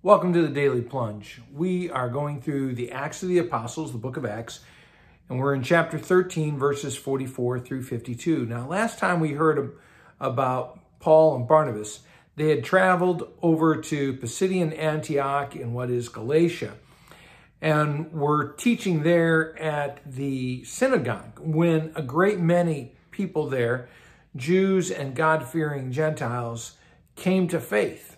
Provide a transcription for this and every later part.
Welcome to the Daily Plunge. We are going through the Acts of the Apostles, the book of Acts, and we're in chapter 13, verses 44 through 52. Now, last time we heard about Paul and Barnabas, they had traveled over to Pisidian Antioch in what is Galatia and were teaching there at the synagogue when a great many people there, Jews and God fearing Gentiles, came to faith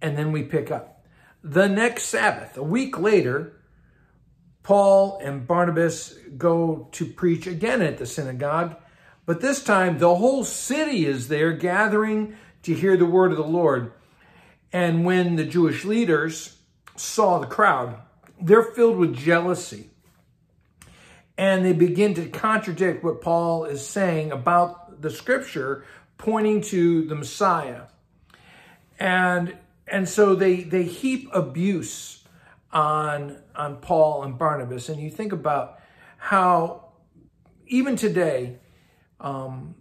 and then we pick up. The next Sabbath, a week later, Paul and Barnabas go to preach again at the synagogue, but this time the whole city is there gathering to hear the word of the Lord. And when the Jewish leaders saw the crowd, they're filled with jealousy. And they begin to contradict what Paul is saying about the scripture, pointing to the Messiah. And and so they they heap abuse on on Paul and Barnabas, and you think about how even today, um,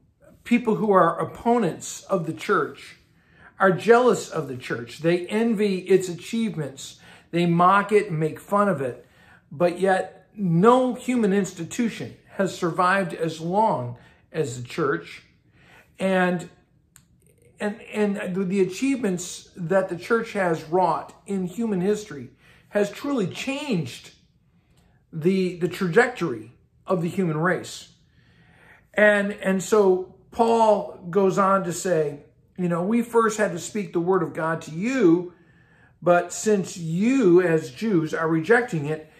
people who are opponents of the church are jealous of the church. They envy its achievements. They mock it and make fun of it. But yet, no human institution has survived as long as the church. And and, and the achievements that the church has wrought in human history has truly changed the, the trajectory of the human race. And, and so Paul goes on to say, you know, we first had to speak the word of God to you, but since you as Jews are rejecting it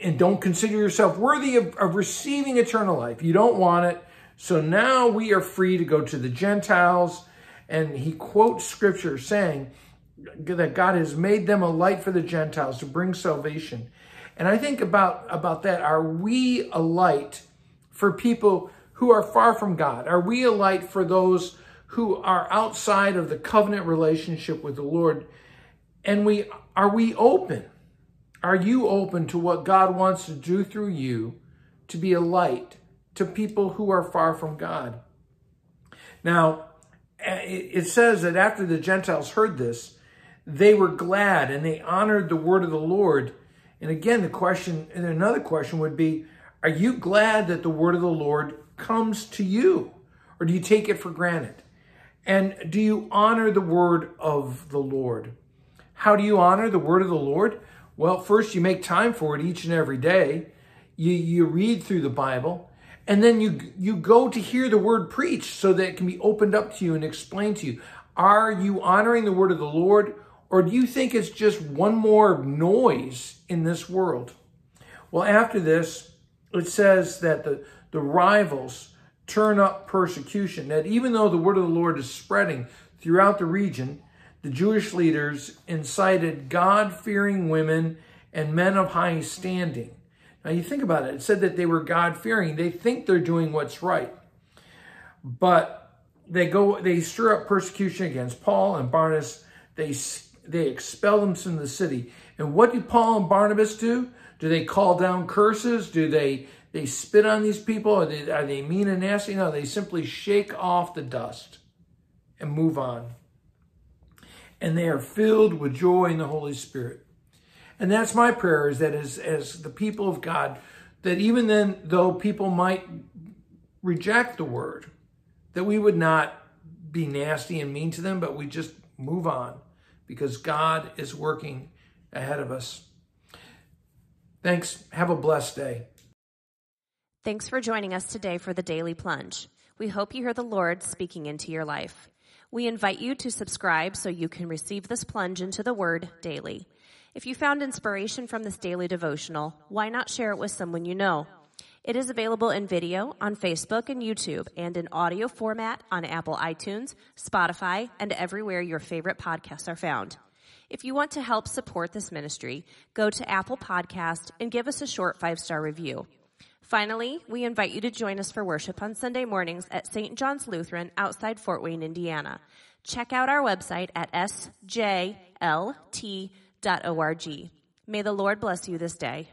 and don't consider yourself worthy of, of receiving eternal life, you don't want it. So now we are free to go to the Gentiles and he quotes scripture saying that God has made them a light for the Gentiles to bring salvation. And I think about, about that. Are we a light for people who are far from God? Are we a light for those who are outside of the covenant relationship with the Lord? And we are we open? Are you open to what God wants to do through you to be a light to people who are far from God? Now, it says that after the Gentiles heard this, they were glad and they honored the word of the Lord. And again, the question, and another question would be, are you glad that the word of the Lord comes to you? Or do you take it for granted? And do you honor the word of the Lord? How do you honor the word of the Lord? Well, first you make time for it each and every day. You, you read through the Bible. And then you, you go to hear the word preached so that it can be opened up to you and explained to you. Are you honoring the word of the Lord or do you think it's just one more noise in this world? Well, after this, it says that the, the rivals turn up persecution, that even though the word of the Lord is spreading throughout the region, the Jewish leaders incited God fearing women and men of high standing now you think about it. It said that they were God fearing. They think they're doing what's right. But they go, they stir up persecution against Paul and Barnabas. They, they expel them from the city. And what do Paul and Barnabas do? Do they call down curses? Do they, they spit on these people? Are they, are they mean and nasty? No, they simply shake off the dust and move on. And they are filled with joy in the Holy Spirit. And that's my prayer is that as, as the people of God, that even then, though people might reject the word, that we would not be nasty and mean to them, but we just move on because God is working ahead of us. Thanks. Have a blessed day. Thanks for joining us today for the Daily Plunge. We hope you hear the Lord speaking into your life. We invite you to subscribe so you can receive this plunge into the Word daily. If you found inspiration from this daily devotional, why not share it with someone you know? It is available in video on Facebook and YouTube and in audio format on Apple iTunes, Spotify, and everywhere your favorite podcasts are found. If you want to help support this ministry, go to Apple Podcast and give us a short five-star review. Finally, we invite you to join us for worship on Sunday mornings at St. John's Lutheran outside Fort Wayne, Indiana. Check out our website at sjlt.com. May the Lord bless you this day.